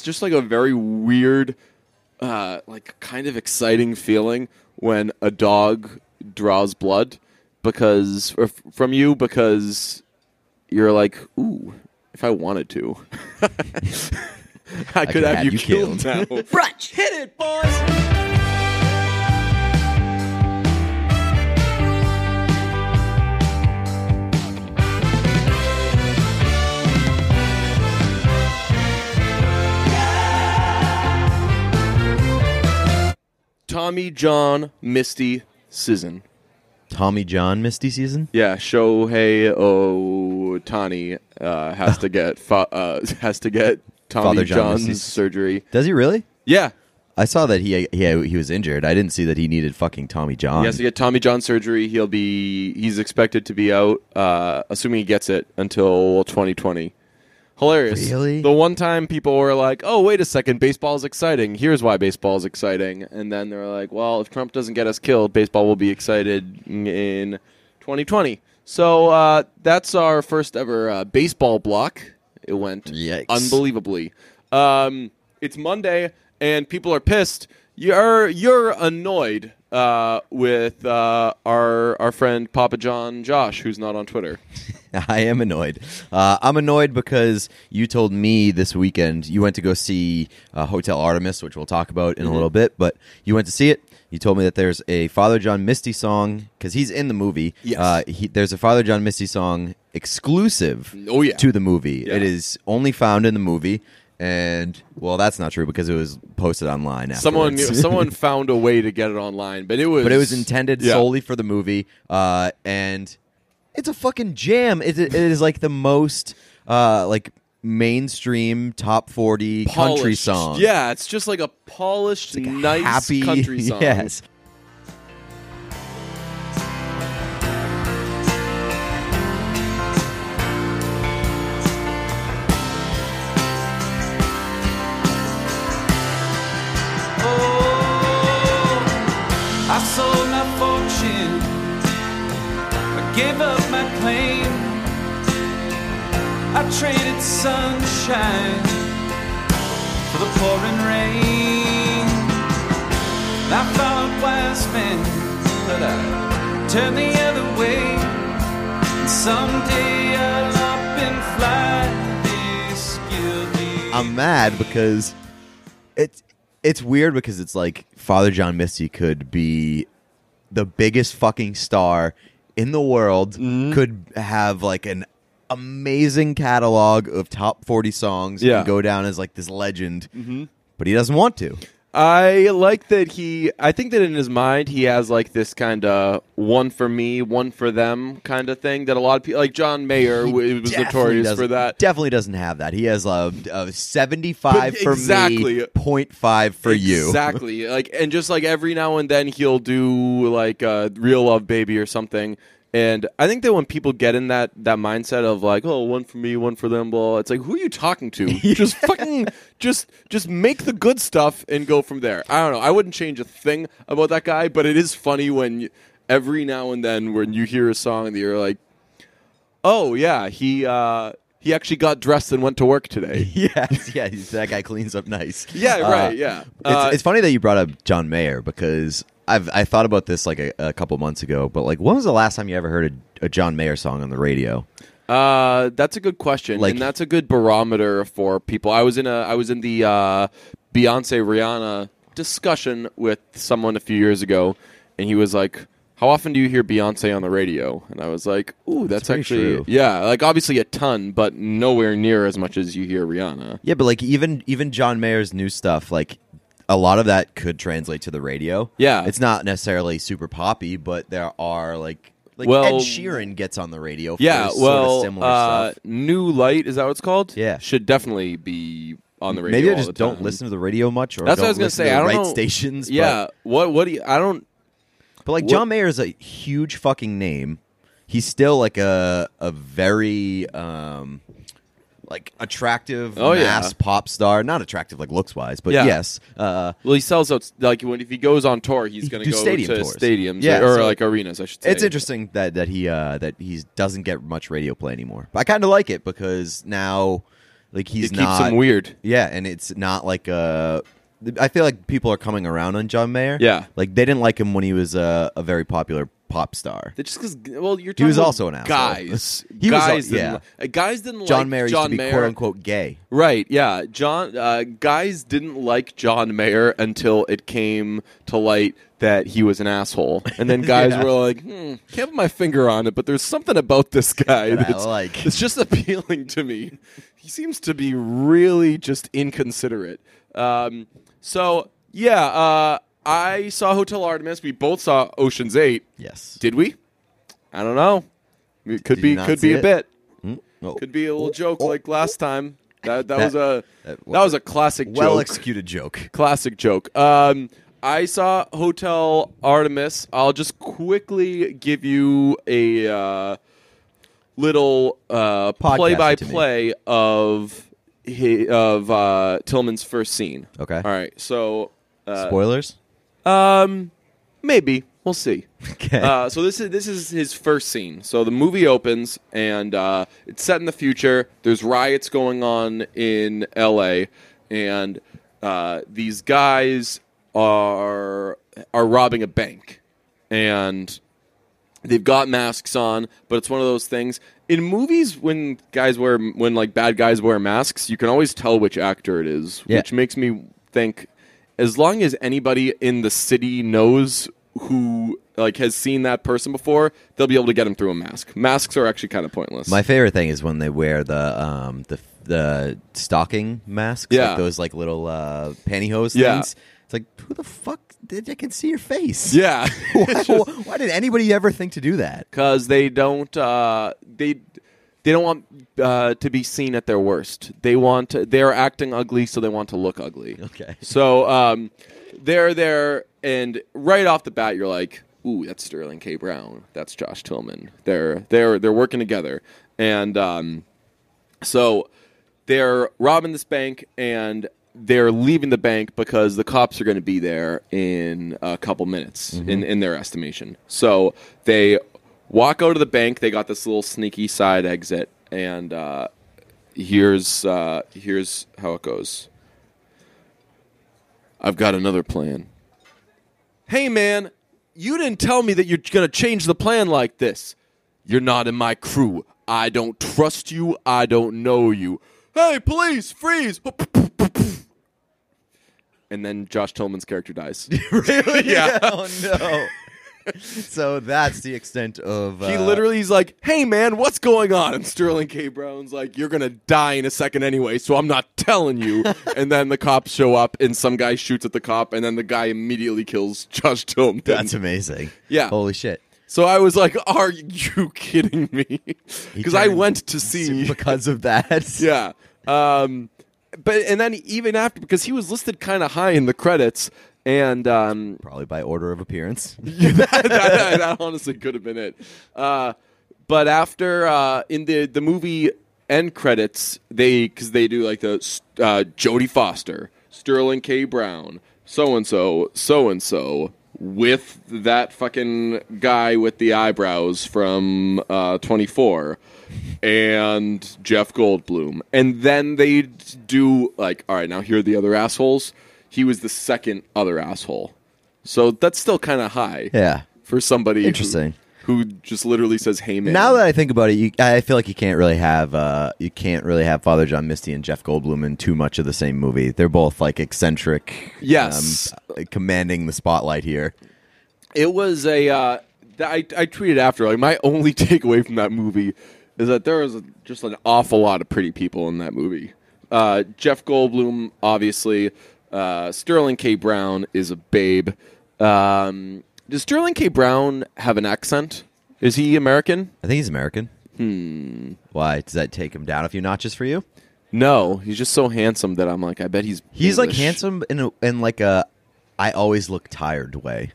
it's just like a very weird, uh, like kind of exciting feeling when a dog draws blood because or f- from you because you're like, ooh, if I wanted to, I, could could have, have you, you killed, killed. now. Brunch. Hit it, boys. Tommy John Misty Season. Tommy John Misty season. Yeah, Shohei Ohtani uh, has to get fa- uh, has to get Tommy Father John John's Misty's- surgery. Does he really? Yeah, I saw that he he he was injured. I didn't see that he needed fucking Tommy John. he has to get Tommy John surgery. He'll be he's expected to be out, uh, assuming he gets it until 2020. Hilarious. Really? The one time people were like, "Oh, wait a second, baseball is exciting. Here's why baseball is exciting," and then they're like, "Well, if Trump doesn't get us killed, baseball will be excited in 2020." So uh, that's our first ever uh, baseball block. It went Yikes. unbelievably. Um, it's Monday, and people are pissed. You're you're annoyed uh, with uh, our our friend Papa John Josh, who's not on Twitter. I am annoyed. Uh, I'm annoyed because you told me this weekend you went to go see uh, Hotel Artemis, which we'll talk about Mm-hmm. in a little bit. But you went to see it. You told me that there's a Father John Misty song because he's in the movie. Yes. Uh, he, there's a Father John Misty song exclusive Oh, yeah. to the movie. Yeah. It is only found in the movie. And well, that's not true because it was posted online. Someone afterwards. someone found a way to get it online, but it was but it was intended Yeah. solely for the movie, uh, and it's a fucking jam. It, it is like the most uh, like mainstream top forty country song. Yeah, it's just like a polished, Like nice happy country song. Yes, gave up my claim. I traded sunshine for the pouring rain. I followed wise men, but I turned the other way. And someday I'll up and fly. I'm mad because it's it's weird because it's like Father John Misty could be the biggest fucking star in the world, Mm-hmm. could have like an amazing catalog of top 40 songs Yeah. Mm-hmm. and go down as like this legend, but he doesn't want to. I like that he. I think that in his mind he has like this kind of one for me, one for them kind of thing that a lot of people, like John Mayer, w- was notorious for that. Definitely doesn't have that. He has a, a 75 But for exactly. me, 0.5 for you. Exactly. Like, and just like every now and then he'll do like a real love baby or something. And I think that when people get in that that mindset of like, oh, one for me, one for them, blah, it's like, who are you talking to? just fucking, just just make the good stuff and go from there. I don't know. I wouldn't change a thing about that guy, but it is funny when you, every now and then when you hear a song and you're like, oh yeah, he uh, he actually got dressed and went to work today. yes, yeah, he's, that guy cleans up nice. Yeah, Uh, right. Yeah, It's, Uh, it's funny that you brought up John Mayer because I've I thought about this like a, a couple months ago, but like when was the last time you ever heard a, a John Mayer song on the radio? Uh, that's a good question, Like- and that's a good barometer for people. I was in a I was in the uh, Beyonce Rihanna discussion with someone a few years ago, and he was like, "How often do you hear Beyonce on the radio?" And I was like, "Ooh, that's, pretty actually true. yeah, like obviously a ton, but nowhere near as much as you hear Rihanna." Yeah, but like even even John Mayer's new stuff, like a lot of that could translate to the radio. Yeah. it's not necessarily super poppy, but there are like like Well- Ed Sheeran gets on the radio. For Yeah, sort well, of similar uh, stuff. New Light is that what it's called? Yeah. should definitely be on the radio. Maybe I all just don't listen to the radio much, or That's what I was gonna say. I don't right know. stations. but- Yeah, what what do you? I don't. But like What- John Mayer is a huge fucking name. He's still like a a very um like attractive Oh, yeah. mass pop star. Not attractive like looks wise, but Yeah. yes. Uh Well, he sells out like when if he goes on tour, he's going to go stadium to tours. stadiums, Yeah, or so- like arenas. I should say. it's interesting that that he uh that he doesn't get much radio play anymore. But I kind of like it because now Like he's it keeps not him weird. Yeah, and it's not like a. I feel like people are coming around on John Mayer. Yeah. like they didn't like him when he was a, a very popular pop star. That just because, well, you're talking he was about also an asshole. guys. He was guys, didn't yeah. li- uh, guys didn't John like Mayer used John to be Mayer. quote unquote gay. Right, yeah. John uh, guys didn't like John Mayer until it came to light that he was an asshole. And then guys Yeah. were like, hmm, can't put my finger on it, but there's something about this guy That I that's like. it's just appealing to me. He seems to be really just inconsiderate. Um, so yeah, uh, I saw Hotel Artemis. We both saw Ocean's Eight. Yes. Did we? I don't know. It could Did be not could see be a it? bit. Mm, oh. Could be a little Oh, joke oh, like last time. That that, That- was a that- that was a classic well joke. executed joke. classic joke. Um, I saw Hotel Artemis. I'll just quickly give you a uh, little uh, Podcast play by it to me. play of hi- of uh, Tillman's first scene. Okay. All right. So uh, Spoilers. um, maybe we'll see. Okay. Uh, so this is this is his first scene. So the movie opens and uh, it's set in the future. There's riots going on in L.A. and uh, these guys are are robbing a bank, and they've got masks on. But it's one of those things in movies when guys wear when like bad guys wear masks, you can always tell which actor it is, Yeah. which makes me think as long as anybody in the city knows who like has seen that person before, they'll be able to get him through a mask. Masks are actually kind of pointless. My favorite thing is when they wear the um the the stocking masks, Yeah. like those like little uh, pantyhose Yeah. things. It's like who the fuck did I can see your face? yeah, why, why did anybody ever think to do that? because they don't uh, they they don't want uh, to be seen at their worst. They want to, they're acting ugly, so they want to look ugly. Okay. So um, they're there, and right off the bat, you're like, "Ooh, that's Sterling K. Brown. That's Josh Tillman. They're they're they're working together." And um, so they're robbing this bank, and they're leaving the bank because the cops are going to be there in a couple minutes, in in their estimation. So they walk out of the bank. They got this little sneaky side exit, and uh, here's uh, here's how it goes. I've got another plan. Hey, man, you didn't tell me that you're going to change the plan like this. You're not in my crew. I don't trust you. I don't know you. Hey, police, freeze. And then Josh Tillman's character dies. really? Yeah. Oh no. so that's the extent of. Uh, he literally he's like, "Hey man, what's going on?" And Sterling K. Brown's like, "You're gonna die in a second anyway, so I'm not telling you." and then the cops show up, and some guy shoots at the cop, and then the guy immediately kills Josh Tillman. That's amazing. Yeah. Holy shit. so I was like, "Are you kidding me?" Because I went to see. because of that. yeah. Um, but and then even after, because he was listed kind of high in the credits, and um, Probably by order of appearance. that, that- that honestly could have been it. Uh, but after uh, in the the movie end credits, they because they do like the uh, Jodie Foster, Sterling K. Brown, so and so, so and so, with that fucking guy with the eyebrows from uh, Twenty Four. And Jeff Goldblum, and then they do like, all right, now here are the other assholes. He was the second other asshole, so that's still kind of high Yeah. for somebody Interesting. who, just literally says "Hey man." Now that I think about it, you, I feel like you can't really have uh, you can't really have Father John Misty and Jeff Goldblum in too much of the same movie. They're both like eccentric, Yes. um, commanding the spotlight here. it was a uh, I, I tweeted after like my only takeaway from that movie is that there was just an awful lot of pretty people in that movie. Uh, Jeff Goldblum, obviously. Uh, Sterling K. Brown is a babe. Um, does Sterling K. Brown have an accent? Is he American? I think he's American. Hmm. Why does that take him down a few notches for you? No, he's just so handsome that I'm like, I bet he's He's like handsome in a, in like a I always look tired way.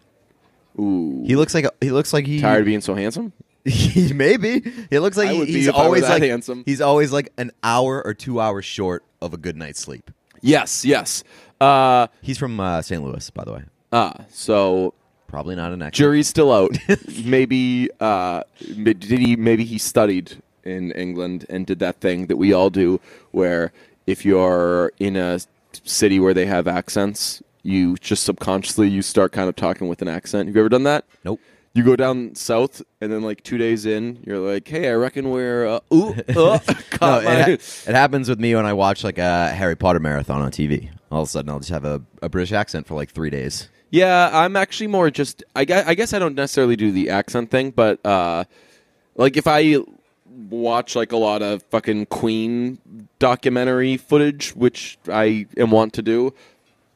Ooh, He looks like a, he looks like he tired of being so handsome. He maybe he looks like I he- would be he's if I were always that like handsome. he's always like an hour or two hours short of a good night's sleep. Yes, yes. Uh, He's from uh, St. Louis, by the way. ah, so Probably not an actor. jury's still out. maybe uh, ma- did he? Maybe he studied in England and did that thing that we all do, where if you're in a city where they have accents, you just subconsciously you start kind of talking with an accent. Have you ever done that? Nope. You go down south, and then like two days in, you're like, "Hey, I reckon we're uh, ooh, uh, No, caught it, ha- it happens with me when I watch like a Harry Potter marathon on TV. All of a sudden, I'll just have a, a British accent for like three days. Yeah, I'm actually more just. I guess, I guess I don't necessarily do the accent thing, but uh, like if I watch like a lot of fucking Queen documentary footage, which I am want to do,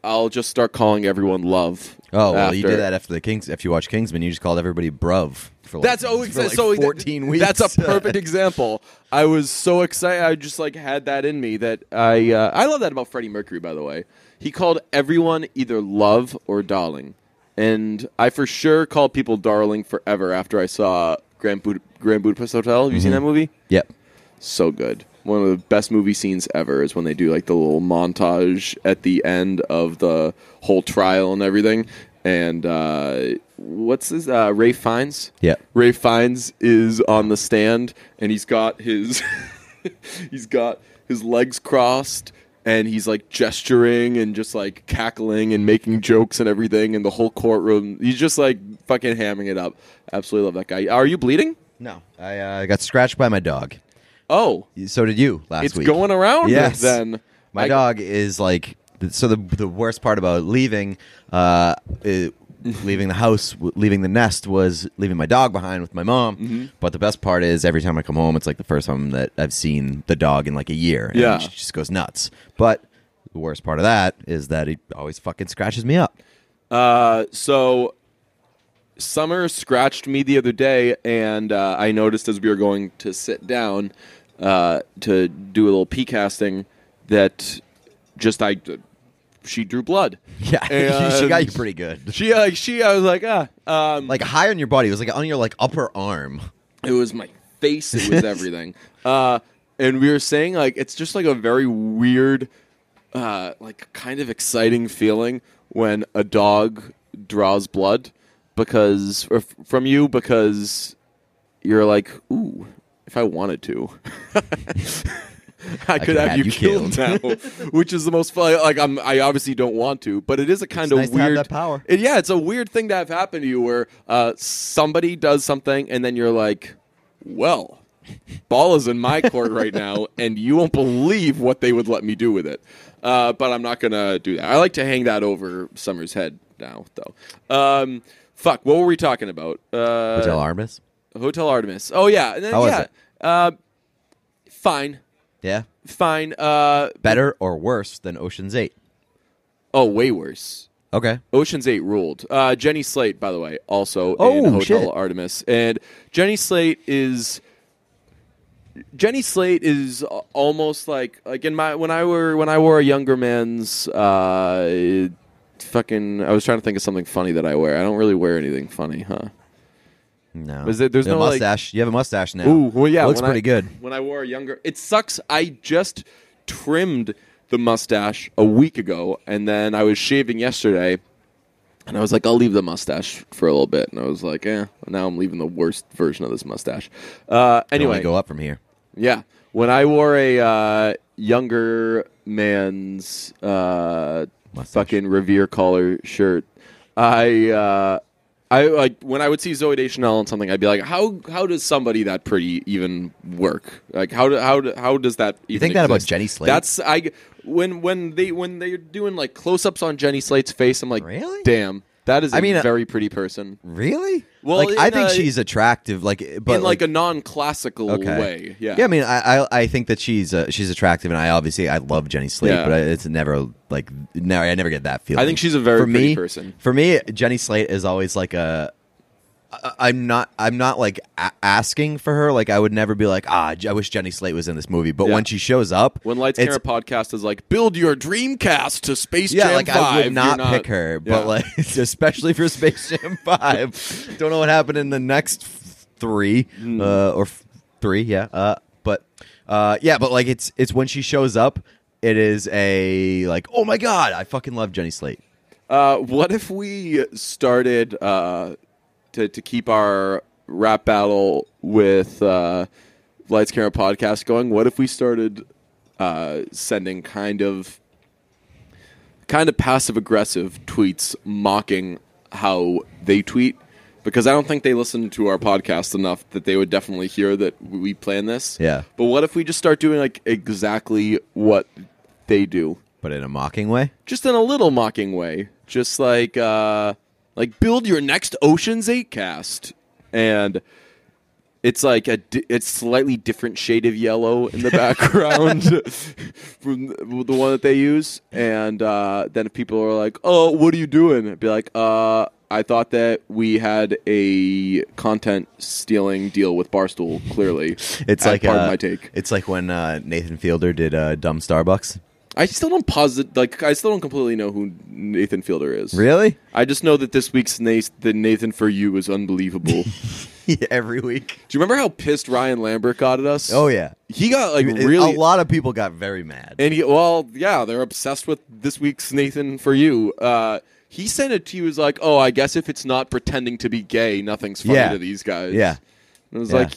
I'll just start calling everyone love. Oh, well, you did that after the Kings. If you watch Kingsman, you just called everybody bruv for like, That's oh, for like so fourteen weeks. That's a perfect example. I was so excited. I just like had that in me that I uh, I love that about Freddie Mercury. By the way, he called everyone either love or darling, and I for sure called people darling forever after I saw Grand, Bud- Grand Budapest Hotel. Have you seen that movie? Yep. So good. One of the best movie scenes ever is when they do like the little montage at the end of the whole trial and everything. And uh, what's his uh, Ralph Fiennes? Yeah. Ralph Fiennes is on the stand and he's got his he's got his legs crossed and he's like gesturing and just like cackling and making jokes and everything in the whole courtroom. He's just like fucking hamming it up. Absolutely love that guy. Are you bleeding? No, I uh, got scratched by my dog. Oh, So did you last it's week. going around Yes. then. My I- dog is like so. The the worst part about leaving, uh, uh, leaving the house, leaving the nest was leaving my dog behind with my mom. Mm-hmm. But the best part is every time I come home, it's like the first time that I've seen the dog in like a year. And Yeah. she just goes nuts. But the worst part of that is that he always fucking scratches me up. Uh, so Summer scratched me the other day, and uh, I noticed as we were going to sit down uh, to do a little pee casting that just I she drew blood. Yeah, she got you pretty good. She like she I was like ah um Like high on your body, it was like on your like upper arm. it was my face it was everything uh and we were saying like it's just like a very weird uh like kind of exciting feeling when a dog draws blood because or f- from you because you're like ooh if i wanted to I could have you, killed, now, which is the most fun. Like I'm, I obviously don't want to, but it is a kind It's of nice have weird that power. it- yeah, it's a weird thing to have happen to you where uh, somebody does something and then you're like, well, ball is in my court right now, and you won't believe what they would let me do with it. Uh, but I'm not gonna do that. I like to hang that over Summer's head now, though. Um, fuck, what were we talking about? Uh, Artemis. Hotel Artemis. Oh yeah, and then, How was yeah, it? Uh, fine, Yeah. fine. Uh, Better or worse than Ocean's Eight? oh, way worse. Okay. Ocean's Eight ruled. Uh, Jenny Slate, by the way, also Oh, in Hotel shit. Artemis, and Jenny Slate is Jenny Slate is a- almost like like in my when I were when I wore a younger man's uh, fucking. I was trying to think of something funny that I wear. I don't really wear anything funny, huh? No. Is it- there's You no, like- mustache. you have a mustache now. Ooh, well, yeah, Looks when pretty I- good. When I wore a younger, it sucks. I just trimmed the mustache a week ago, and then I was shaving yesterday, and I was like, I'll leave the mustache for a little bit, and I was like, eh. Now I'm leaving the worst version of this mustache. Uh, Can only anyway, go up from here. yeah. When I wore a uh, younger man's uh, Mustache. fucking Revere collar shirt, I uh, I like when I would see Zooey Deschanel on something, I'd be like, how how does somebody that pretty even work? Like how do, how do, how does that? You think that about Jenny Slate? That's I when when they when they're doing like close ups on Jenny Slate's face, I'm like, Really? Damn, that is a I mean, uh, very pretty person. Really? Well, like I think a- she's attractive. Like, but in like, a non-classical okay. way, yeah. Yeah, I mean, I I, I think that she's uh, she's attractive, and I obviously I love Jenny Slate, Yeah. but I, it's never like no, I never get that feeling. I think she's a very for pretty me, person. For me, Jenny Slate is always like a. I'm not. I'm not like a- asking for her. Like I would never be like, ah, I wish Jenny Slate was in this movie. But Yeah. when she shows up, When Lights Camera Podcast is like, build your dream cast to Space yeah, Jam Yeah, like 5. I would you're not, pick her, Yeah. but like especially for Space Jam Five. Don't know what happened in the next three Hmm. uh, or f- three, yeah. Uh, but uh, yeah, but like it's it's when she shows up, it is a like oh my god, I fucking love Jenny Slate. Uh, what if we started uh, to to keep our rap battle with uh, Lights Camera podcast going, what if we started uh, sending kind of kind of passive aggressive tweets mocking how they tweet? Because I don't think they listen to our podcast enough that they would definitely hear that we plan this. Yeah. But what if we just start doing like exactly what they do? But in a mocking way. just in a little mocking way, just like uh, like build your next Ocean's Eight cast, and it's like a di- it's slightly different shade of yellow in the background from the one that they use, and uh, then if people are like, "Oh, what are you doing?" I'd be like, "Uh." I thought that we had a content stealing deal with Barstool. Clearly, It's like part uh, of my take. It's like when uh, Nathan Fielder did uh, Dumb Starbucks. I still don't posit like I still don't completely know who Nathan Fielder is. Really? I just know that this week's Nathan, the Nathan for you is unbelievable. Do Every week. Do you remember how pissed Ryan Lambert got at us? Oh yeah. he got like It- really. A lot of people got very mad. and he, well, yeah, they're obsessed with this week's Nathan for you. Uh, he sent it to you as like, oh, I guess if it's not pretending to be gay, nothing's funny Yeah. to these guys. Yeah. And I was Yeah. like,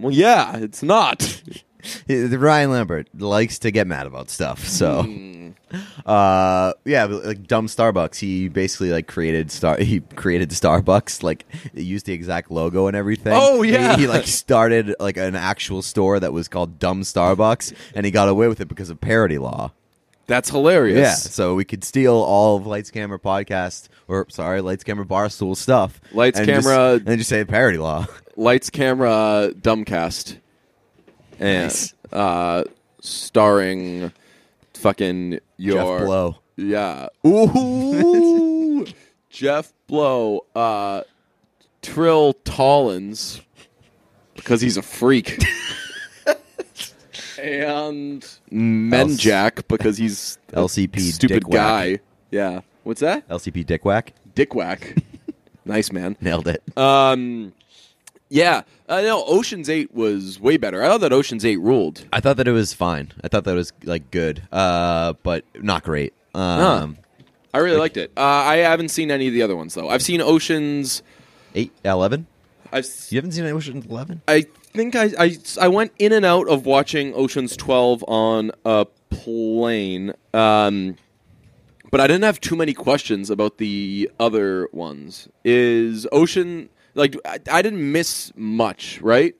well, yeah, it's not. Ryan Lambert likes to get mad about stuff. So, Hmm. uh, yeah, like dumb Starbucks. He basically like created star. He created Starbucks. Like it used the exact logo and everything. Oh, yeah. he, like started like an actual store that was called Dumb Starbucks, and he got away with it because of parody law. That's hilarious. Yeah, so we could steal all of Lights Camera podcast or sorry, Lights Camera Barstool stuff. Lights, and just- Camera- and just say parody law. Lights, camera, dumbcast, and Nice. uh, starring fucking your Jeff Blow. Yeah. Ooh. Jeff Blow. Uh, Trill Tollins because he's a freak. and Menjack because he's a LCP stupid Dick Whack. guy. Yeah. What's that? LCP Dickwhack Dick whack. nice man. nailed it. Um, yeah. Uh, no, Ocean's Eight was way better. I thought that Ocean's Eight ruled. I thought that it was fine. I thought that was like good, uh, but not great. Um, I really liked it. Uh, I haven't seen any of the other ones though. I've seen Ocean's. eight, eleven. I've. You haven't seen Ocean's Eleven? I think I, I I went in and out of watching Ocean's Twelve on a plane. Um, but I didn't have too many questions about the other ones. Is Ocean like I, I didn't miss much, right?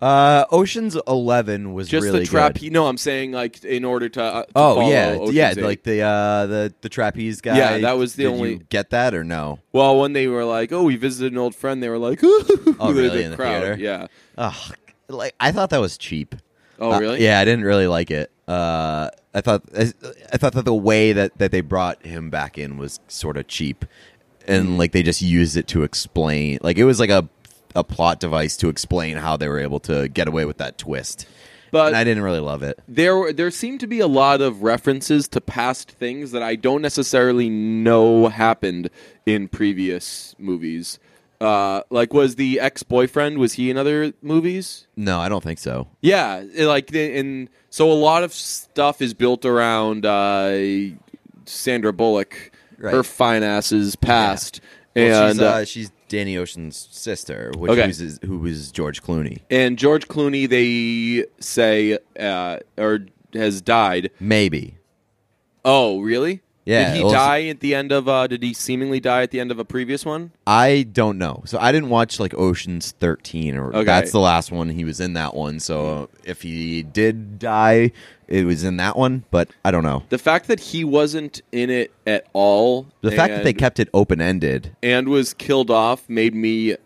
Uh, Ocean's Eleven was Just really the trapeze. good. No, I'm saying like in order to. Uh, to Oh follow yeah, Ocean's yeah, Eight. like the uh, the the trapeze guy. Yeah, that was the Did only- You get that or no? Well, when they were like, "Oh, we visited an old friend," they were like, "Oh, really? In the theater? Yeah. Ugh, like I thought that was cheap. Oh, Uh, really? yeah, I didn't really like it. Uh, I thought I, I thought that the way that, that they brought him back in was sort of cheap, and like they just used it to explain. Like it was like a a plot device to explain how they were able to get away with that twist. But and I didn't really love it. there there seemed to be a lot of references to past things that I don't necessarily know happened in previous movies. Uh, like, was the ex boyfriend? Was he in other movies? No, I don't think so. Yeah, like and so a lot of stuff is built around uh, Sandra Bullock, Right. her fine ass's past, Well, and she's, uh, uh, she's Danny Ocean's sister, which Okay. was who was George Clooney. and George Clooney. They say uh, or has died. Maybe. Oh, really? Yeah, Did he die at the end of? Uh, did he seemingly die at the end of a previous one? I don't know. So I didn't watch like Ocean's 13 or Okay. that's the last one he was in that one. So if he did die, it was in that one, but I don't know. The fact that he wasn't in it at all, The fact that they kept it open-ended. and was killed off made me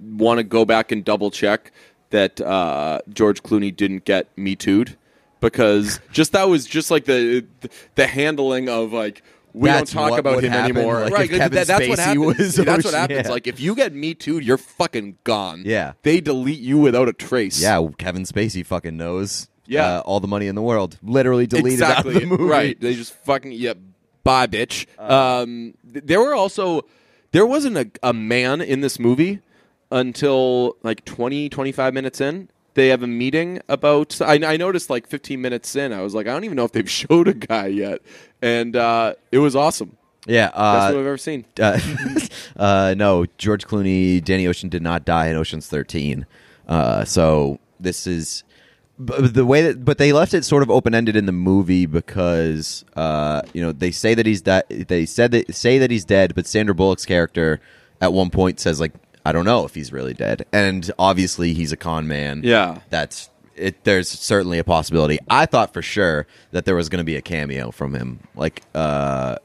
want to go back and double check that uh, George Clooney didn't get me too'd because just that was just like the the handling of like we That's don't talk what about him happen, anymore. like, right? Kevin that- that's what Spacey happens. was See, that's what happens. yeah. Like if you get me too'd, you're fucking gone. Yeah. they delete you without a trace. Yeah, Kevin Spacey fucking knows. Yeah. uh, all the money in the world, literally deleted exactly out of the movie. right. They just fucking yeah, bye, bitch. Uh. um, th- there were also there wasn't a, a man in this movie until like 20, 25 minutes in. They have a meeting about. I, I noticed like fifteen minutes in, I was like, I don't even know if they've showed a guy yet, and uh, it was awesome. Yeah, Best uh, one I've ever seen. uh, uh, no, George Clooney, Danny Ocean did not die in Ocean's 13. Uh, so this is the way that, but they left it sort of open ended in the movie because uh, you know they say that he's dead. They said that say that he's dead, but Sandra Bullock's character at one point says like, "I don't know if he's really dead," and obviously he's a con man. Yeah. that's it. There's certainly a possibility. I thought for sure that there was going to be a cameo from him, like uh,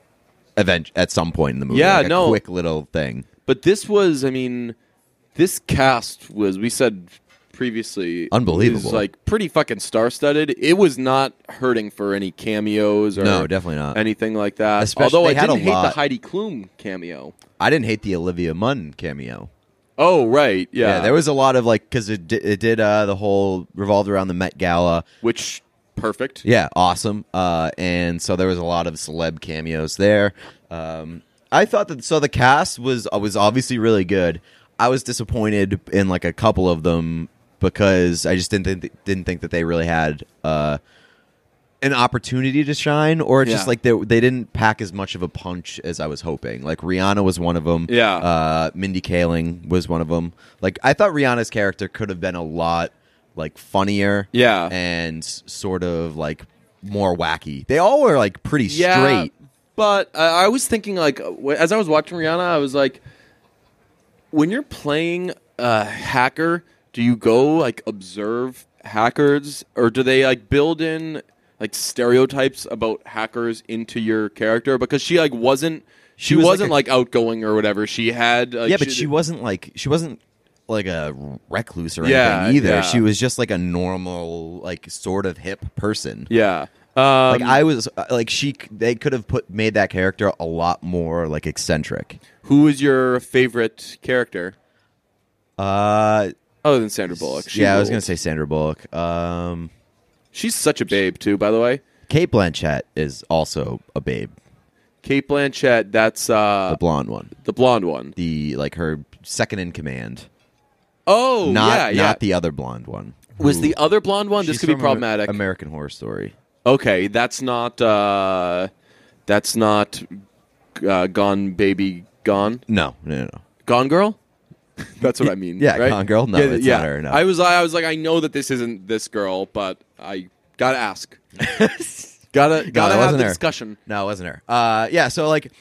event at some point in the movie. Yeah, like no. quick little thing. But this was, I mean, this cast was. We said previously, Unbelievable. was, like pretty fucking star-studded. It was not hurting for any cameos or No, definitely not. anything like that. Especially- Although I they had a didn't hate the. Heidi Klum cameo. I didn't hate the Olivia Munn cameo. Oh right, yeah, there was a lot of like because it di- it did uh, the whole revolved around the Met Gala. which perfect. Yeah, awesome. Uh, and so there was a lot of celeb cameos there. Um, I thought that so the cast was uh, was obviously really good. I was disappointed in like a couple of them because I just didn't think, didn't think that they really had uh, an opportunity to shine, or it's just Yeah. like they they didn't pack as much of a punch as I was hoping. Like Rihanna was one of them. Yeah. Uh, Mindy Kaling was one of them. Like I thought Rihanna's character could have been a lot like funnier. Yeah. And sort of like more wacky. They all were like pretty Yeah, straight. But uh, I was thinking, like, as I was watching Rihanna, I was like, when you're playing a hacker, do you go like observe hackers, or do they like build in like stereotypes about hackers into your character? Because she like wasn't. She, She was wasn't a- like, outgoing or whatever. She had like, yeah, but she wasn't like she wasn't like a recluse or Yeah, anything either. yeah. She was just like a normal, like sort of hip person. Yeah. Um, Like I was uh, like she they could have put made that character a lot more like eccentric. who is your favorite character Uh other than Sandra Bullock? She yeah, I was going to say Sandra Bullock. Um she's such a babe too. By the way, Cate Blanchett is also a babe, Cate Blanchett. That's uh, the blonde one. the blonde one. The like her second in command. Oh, not yeah, yeah. not the other blonde one. Was the other blonde one? This could be problematic. American Horror Story. okay, that's not. uh That's not. Uh, gone baby, gone, No, no, no. no. gone girl. That's what I mean. Yeah, right? Gone Girl? No, yeah, it's yeah. not her, no. I was, I was like, I know that this isn't this girl, but I gotta ask. gotta, gotta it have the her. discussion. No, it wasn't her. Uh, yeah, so like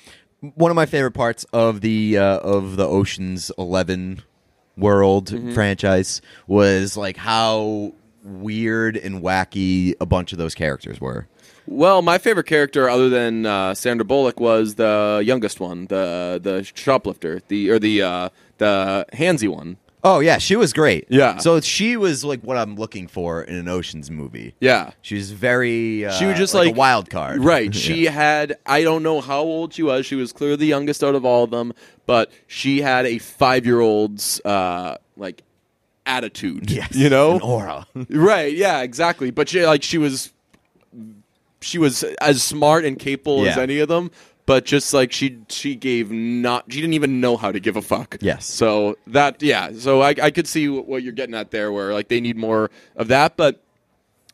one of my favorite parts of the uh, of the Ocean's Eleven world Mm-hmm. franchise was like how weird and wacky a bunch of those characters were. Well, my favorite character, other than uh, Sandra Bullock, was the youngest one, the the shoplifter, the or the uh, the handsy one. Oh yeah, she was great. Yeah. So she was like what I'm looking for in an Ocean's movie. Yeah, She was very. Uh, She was just like, like- a wild card. Right. Yeah. She had I don't know how old she was. She was clearly the youngest out of all of them, but she had a five year old's uh like attitude. Yes, You know? an aura. right, yeah, exactly. But she like she was she was as smart and capable as any of them, but just like she she gave not she didn't even know how to give a fuck. Yes. So that yeah, so I I could see what you're getting at there where like they need more of that, but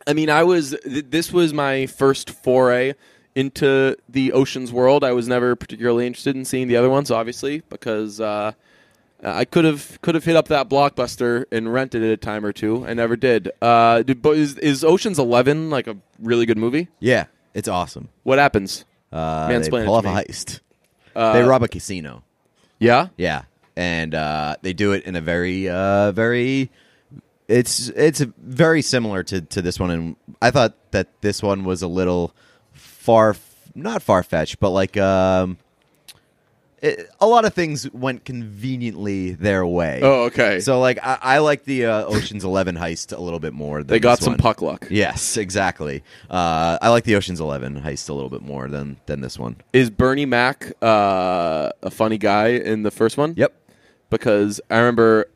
I mean, I was th- this was my first foray into the oceans world. I was never particularly interested in seeing the other ones, obviously, because uh, I could have could have hit up that blockbuster and rented it a time or two. I never did. Uh, did but is, is Ocean's Eleven like a really good movie? yeah, it's awesome. What happens? Uh, they Mansplain it pull to off a me. heist. Uh, they rob a casino. Yeah. Yeah, and uh, they do it in a very, uh, very. It's it's very similar to, to this one, and I thought that this one was a little far, not far fetched, but like um, it, a lot of things went conveniently their way. Oh, okay. So like I, I like the uh, Ocean's Eleven heist a little bit more. Than they got some one. puck luck. Yes, exactly. Uh, I like the Ocean's Eleven heist a little bit more than than this one. Is Bernie Mac uh, a funny guy in the first one? Yep. Because I remember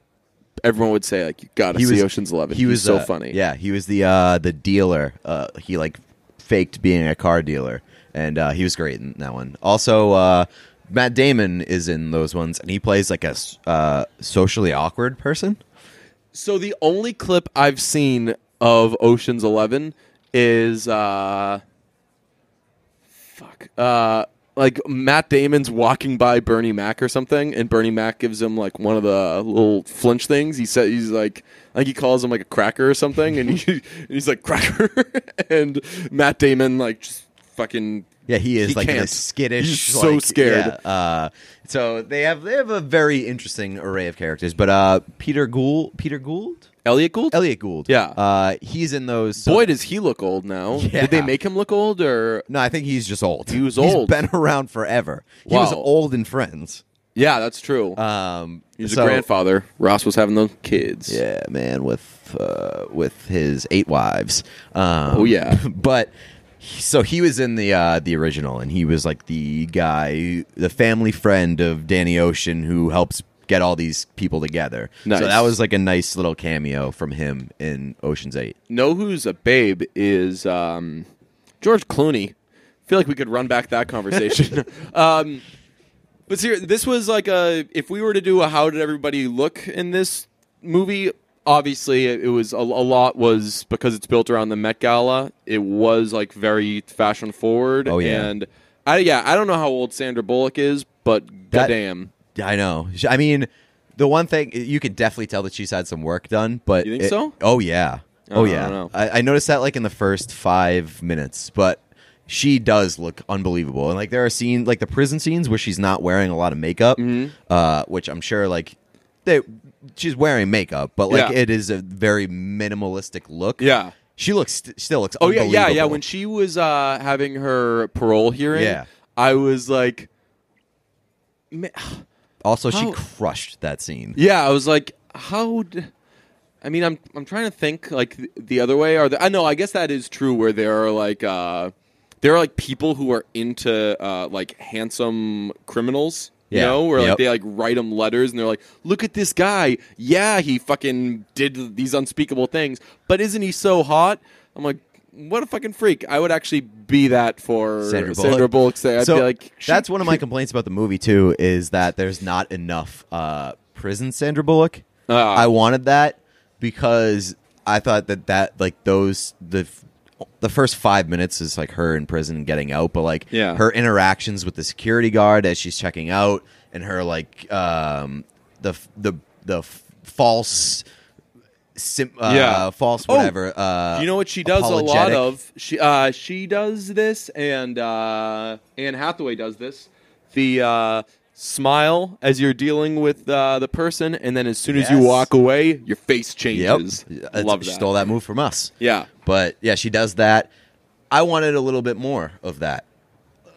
everyone would say like you got to He see was- Ocean's Eleven. He He's was so uh, funny. Yeah, he was the uh, the dealer. Uh, he like faked being a car dealer, and uh, he was great in that one. Also, uh, Matt Damon is in those ones, and he plays like a uh, socially awkward person. So the only clip I've seen of Ocean's Eleven is uh fuck. Uh like Matt Damon's walking by Bernie Mac or something, and Bernie Mac gives him like one of the little flinch things. He said he's like, like he calls him like a cracker or something, and, he, and he's like cracker, and Matt Damon like just fucking Yeah, he is He like can't. this skittish. He's so like- scared. yeah, uh, so they have they have a very interesting array of characters. But uh, Peter Gould, Peter Gould, Elliott Gould. Elliott Gould. Yeah. uh, he's in those. so- Boy, does he look old now. Yeah. Did they make him look old or? no, I think he's just old. He was He's old. been around forever. He was Wow. old in Friends. Yeah, that's true. Um, He's so- a grandfather. Ross was having the kids. Yeah, man, with uh, with his eight wives. Um, Oh, yeah. but so he was in the uh, the original, and he was like the guy, the family friend of Danny Ocean, who helps get all these people together. Nice. So that was like a nice little cameo from him in Ocean's Eight. Know who's a babe is um, George Clooney. feel like we could run back that conversation. um, but this was like a if we were to do a how did everybody look in this movie? Obviously, it, was a, a lot was because it's built around the Met Gala. It was like very fashion forward. Oh, yeah. and I yeah I don't know how old Sandra Bullock is, but That- goddamn. I know. I mean, the one thing you can definitely tell that she's had some work done, but You think it- so? Oh yeah, Oh, oh I yeah. I, I noticed that like in the first five minutes, but she does look unbelievable. And like there are scenes, like the prison scenes, where she's not wearing a lot of makeup, Mm-hmm. uh, which I'm sure like they she's wearing makeup, but like Yeah. it is a very minimalistic look. Yeah. she looks st- still looks. Oh yeah, yeah, yeah. unbelievable. When she was uh, having her parole hearing, Yeah. I was like, ma- also she How- crushed that scene. yeah, I was like, how? D- I mean, I'm I'm trying to think like th- the other way. Are there, I know, I guess that is true. Where there are like uh, there are like people who are into uh, like handsome criminals. You Yeah. know, where like Yep. they like write them letters and they're like, "Look at this guy. Yeah, he fucking did these unspeakable things, but isn't he so hot?" I'm like, "What a fucking freak!" I would actually be that for Sandra Sandra, Bullock. Bullock's day. I'd so be like, that's one of my complaints about the movie too is that there's not enough uh, prison Sandra Bullock. Ah. I wanted that because I thought that that like those the the first five minutes is like her in prison and getting out, but like Yeah. her interactions with the security guard as she's checking out and her like um, the the the false. Sim, uh, Yeah. false Oh, whatever. uh, you know what she does a lot of? She uh, she does this, and uh, Anne Hathaway does this. The uh, smile as you're dealing with uh, the person, and then as soon as you Yes. walk away, your face Yep, changes. It's- Love she that. Stole that move from us. Yeah, But yeah, she does that. I wanted a little bit more of that.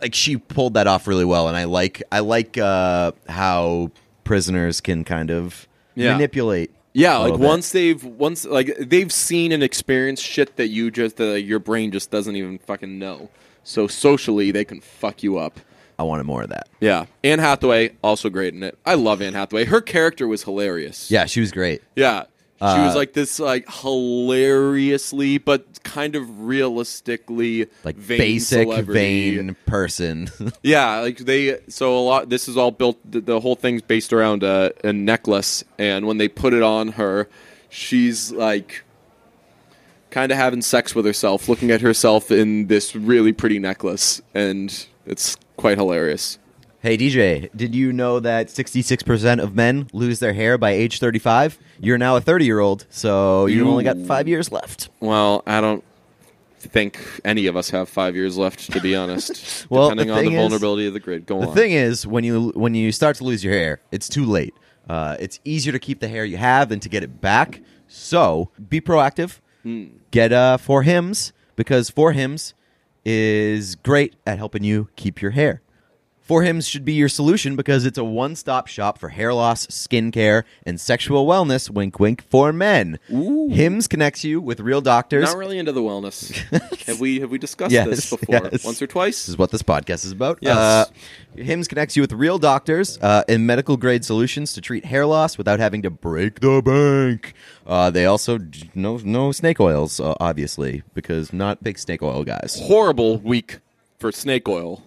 Like she pulled that off really well, and I like I like uh, how prisoners can kind of Yeah. manipulate. yeah. a Like little bit. once they've once like they've seen and experienced shit that you just that like, your brain just doesn't even fucking know. So socially, they can fuck you up. I wanted more of that. Yeah, Anne Hathaway also great in it. I love Anne Hathaway. Her character was hilarious. Yeah, she was great. Yeah. She Uh, was like this, like hilariously, but kind of realistically, Like vain basic, celebrity. vain person. Yeah, like they. So a lot. This is all built. The, the whole thing's based around a, a necklace, and when they put it on her, she's like, kind of having sex with herself, looking at herself in this really pretty necklace, and it's quite hilarious. hey DJ, did you know that 66% of men lose their hair by age 35? You're now a 30 year old, so you You- only got five years left. Well, I don't think any of us have five years left, to be honest. Well, depending the on the is- vulnerability of the grid. Go The on. The thing is, when you when you start to lose your hair, it's too late. Uh, it's easier to keep the hair you have than to get it back. So be proactive. Get uh, for Hims because for Hims is great at helping you keep your hair. For Hims should be your solution because it's a one stop shop for hair loss, skin care, and sexual wellness. Wink, wink for men. Ooh. Hims connects you with real doctors. Not really into the wellness. have we have we discussed Yes, this before? yes. Once or twice? This is what this podcast is about. Yes. Uh, Hims connects you with real doctors uh, and medical grade solutions to treat hair loss without having to break the bank. Uh, they also no no snake oils, uh, obviously, because not big snake oil guys. Horrible week for snake oil.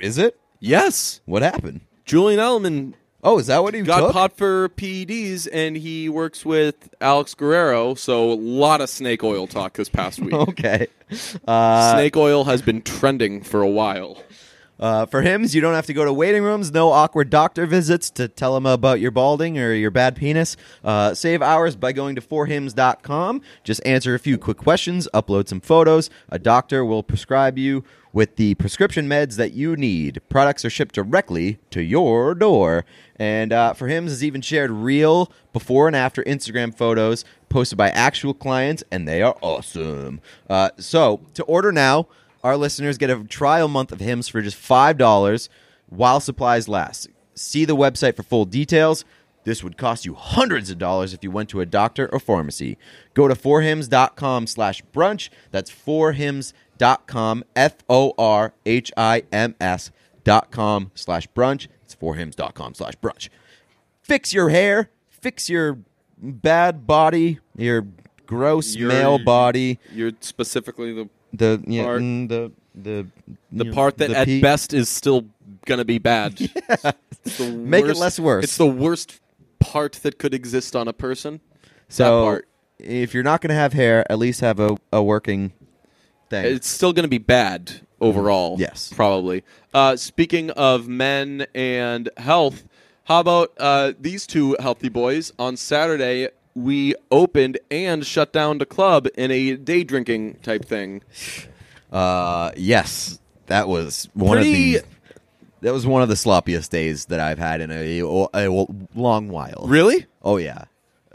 Is it? Yes, What happened? Julian Edelman Oh, is that what he got took? popped for PEDs, and he works with Alex Guerrero. So a lot of snake oil talk this past week. okay. Uh, snake oil has been trending for a while. Uh, for Hims, you don't have to go to waiting rooms, no awkward doctor visits to tell them about your balding or your bad penis. Uh, save hours by going to forhims.com. Just answer a few quick questions, upload some photos. A doctor will prescribe you with the prescription meds that you need. Products are shipped directly to your door. And uh, for Hims has even shared real before and after Instagram photos posted by actual clients, and they are awesome. Uh, so to order now, our listeners get a trial month of Hims for just $5 while supplies last. See the website for full details. This would cost you hundreds of dollars if you went to a doctor or pharmacy. Go to forhims.com slash brunch. That's forhims.com, F-O-R-H-I-M-S dot com slash brunch. It's forhims dot com slash brunch. Fix your hair. Fix your bad body, your gross Your- male body You're specifically the the yeah, part- mm, the the the you know, part that the at best is still gonna be bad. It's the Make it worst- less worse. It's the worst part that could exist on a person. So that part. if you're not going to have hair, at least have a, a working thing. It's still going to be bad overall. Yes. probably. Uh, speaking of men and health, how about uh, these two healthy boys? On Saturday, we opened and shut down the club in a day drinking type thing. uh, yes, that was one Pretty- of the. That was one of the sloppiest days that I've had in a, a long while. Really? Oh yeah.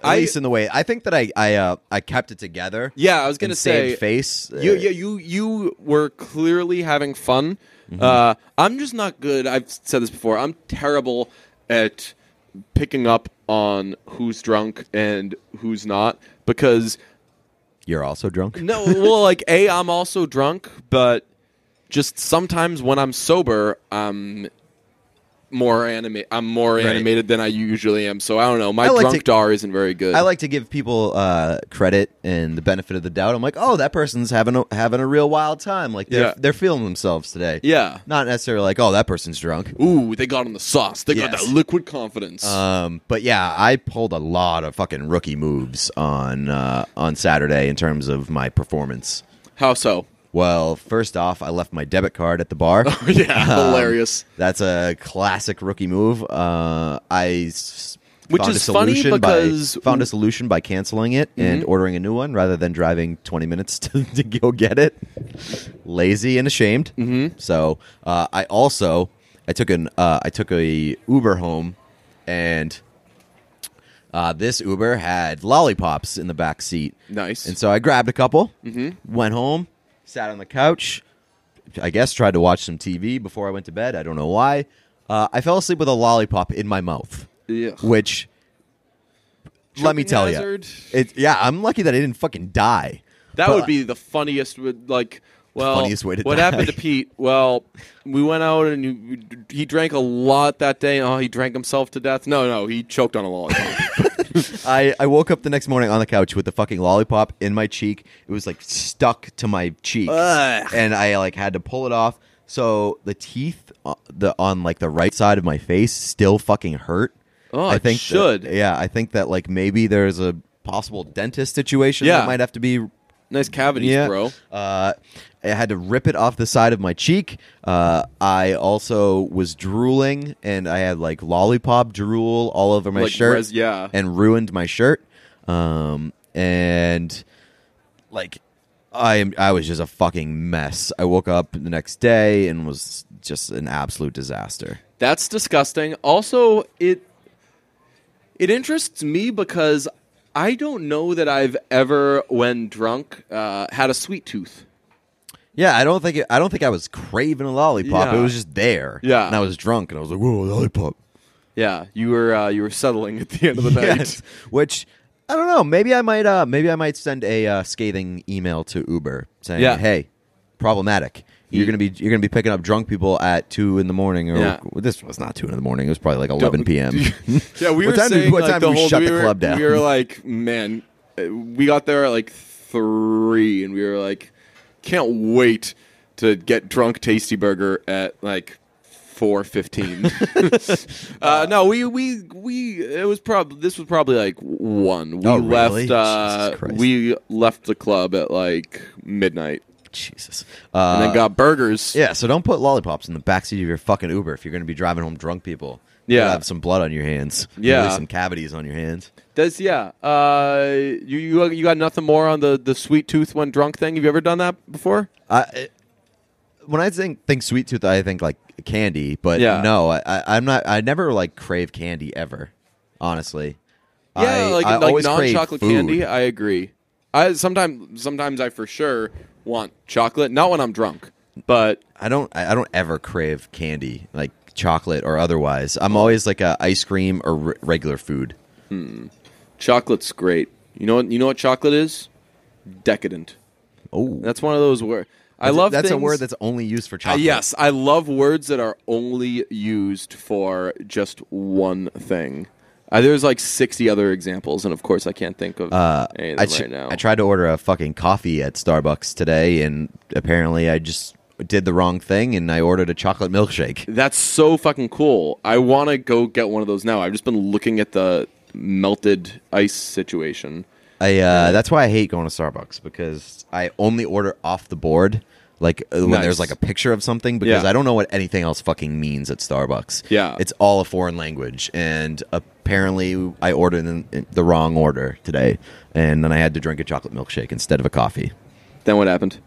At I- least in the way I think that I I uh, I kept it together. Yeah, I was going to and say. saved face. You, Uh, yeah, you, you were clearly having fun. Mm-hmm. Uh, I'm just not good. I've said this before. I'm terrible at picking up on who's drunk and who's not because You're also drunk. no, well, like a, I'm also drunk, but just sometimes when I'm sober, I'm more anima- I'm more Right. animated than I usually am. So I don't know. My I like drunk to- dar isn't very good. I like to give people uh, credit and the benefit of the doubt. I'm like, oh, that person's having a, having a real wild time. Like they're Yeah. they're feeling themselves today. yeah. Not necessarily like, oh, that person's drunk. Ooh, they got on the sauce. They got Yes. that liquid confidence. Um, but yeah, I pulled a lot of fucking rookie moves on uh, on Saturday in terms of my performance. How so? Well, first off, I left my debit card at the bar. yeah, Um, hilarious. That's a classic rookie move. Uh, I s- Which found is a funny solution because- by, found a solution by canceling it and Mm-hmm. ordering a new one rather than driving twenty minutes to, to go get it. Lazy and ashamed. Mm-hmm. So uh, I also I took an uh, I took a Uber home and. Uh, this Uber had lollipops in the back seat. Nice. And so I grabbed a couple, went home, sat on the couch, I guess tried to watch some TV before I went to bed. I don't know why. Uh, I fell asleep with a lollipop in my mouth, Ugh. which let me tell hazard? you, it, yeah, I'm lucky that I didn't fucking die. That But- would be the funniest. Would like, well, funniest way to what die. happened to Pete? Well, we went out and you, he drank a lot that day. Oh, he drank himself to death. No, no, he choked on a lollipop. I, I woke up the next morning on the couch with the fucking lollipop in my cheek. It was like stuck to my cheek, Ugh. and I like had to pull it off. So the teeth uh, the on like the right side of my face still fucking hurt. Oh, I it think that- should. yeah, I think that like maybe there's a possible dentist situation Yeah. that might have to be nice cavities, yeah. bro. Uh, I had to rip it off the side of my cheek. Uh, I also was drooling, and I had like lollipop drool all over my Like shirt. res- yeah. and ruined my shirt. Um, and like I am, I was just a fucking mess. I woke up the next day and was just an absolute disaster. That's disgusting. Also, it it interests me because I don't know that I've ever, when drunk, uh, had a sweet tooth. Yeah, I don't think it, I don't think I was craving a lollipop. Yeah. It was just there. Yeah. and I was drunk, and I was like, "Whoa, lollipop!" Yeah, you were uh, you were settling at the end of the night. Yes. Which I don't know. Maybe I might. Uh, maybe I might send a uh, scathing email to Uber saying, Yeah. "Hey, problematic. You're gonna be you're gonna be picking up drunk people at two in the morning, or Yeah. well, this was not two in the morning. It was probably like eleven p.m. Yeah, we What were time did- saying what like, time the did we whole shut we the were, club down? We were like, man, uh, we got there at like three, and we were like, can't wait to get drunk Tasty Burger at like four fifteen. uh, no, we we we it was probably this was probably like one. We Oh, left. Uh, we left the club at like midnight. Jesus. and Uh, then got burgers. yeah, so don't put lollipops in the backseat of your fucking Uber if you're going to be driving home drunk people. Yeah. You'll have some blood on your hands. Yeah. Some cavities on your hands. Does yeah? Uh, you you you got nothing more on the the sweet tooth when drunk thing? Have you ever done that before? I it- when I think think sweet tooth, I think like candy, but Yeah. no, I, I, I'm not. I never like crave candy ever. Honestly, Yeah, I, like I like non-chocolate candy. I agree. I sometimes sometimes I for sure want chocolate. Not when I'm drunk, but I don't. I don't ever crave candy like chocolate or otherwise. I'm always like a ice cream or r- regular food. Chocolate's great. You know what? You know what chocolate is? Decadent. Oh, That's one of those words. I love. that's a word that's only used for Uh, chocolate. yes, I love words that are only used for just one thing. Uh, there's like 60 other examples, and of course, I can't think of Uh, any of I, them right now. I tried to order a fucking coffee at Starbucks today, and apparently I just did the wrong thing, and I ordered a chocolate milkshake. That's so fucking cool. I want to go get one of those now. I've just been looking at the melted ice situation. I uh, that's why I hate going to Starbucks because I only order off the board, like uh, when Nice. there's like a picture of something, because Yeah. I don't know what anything else fucking means at Starbucks. Yeah. it's all a foreign language, and apparently I ordered in, in the wrong order today, and then I had to drink a chocolate milkshake instead of a coffee. Then what happened?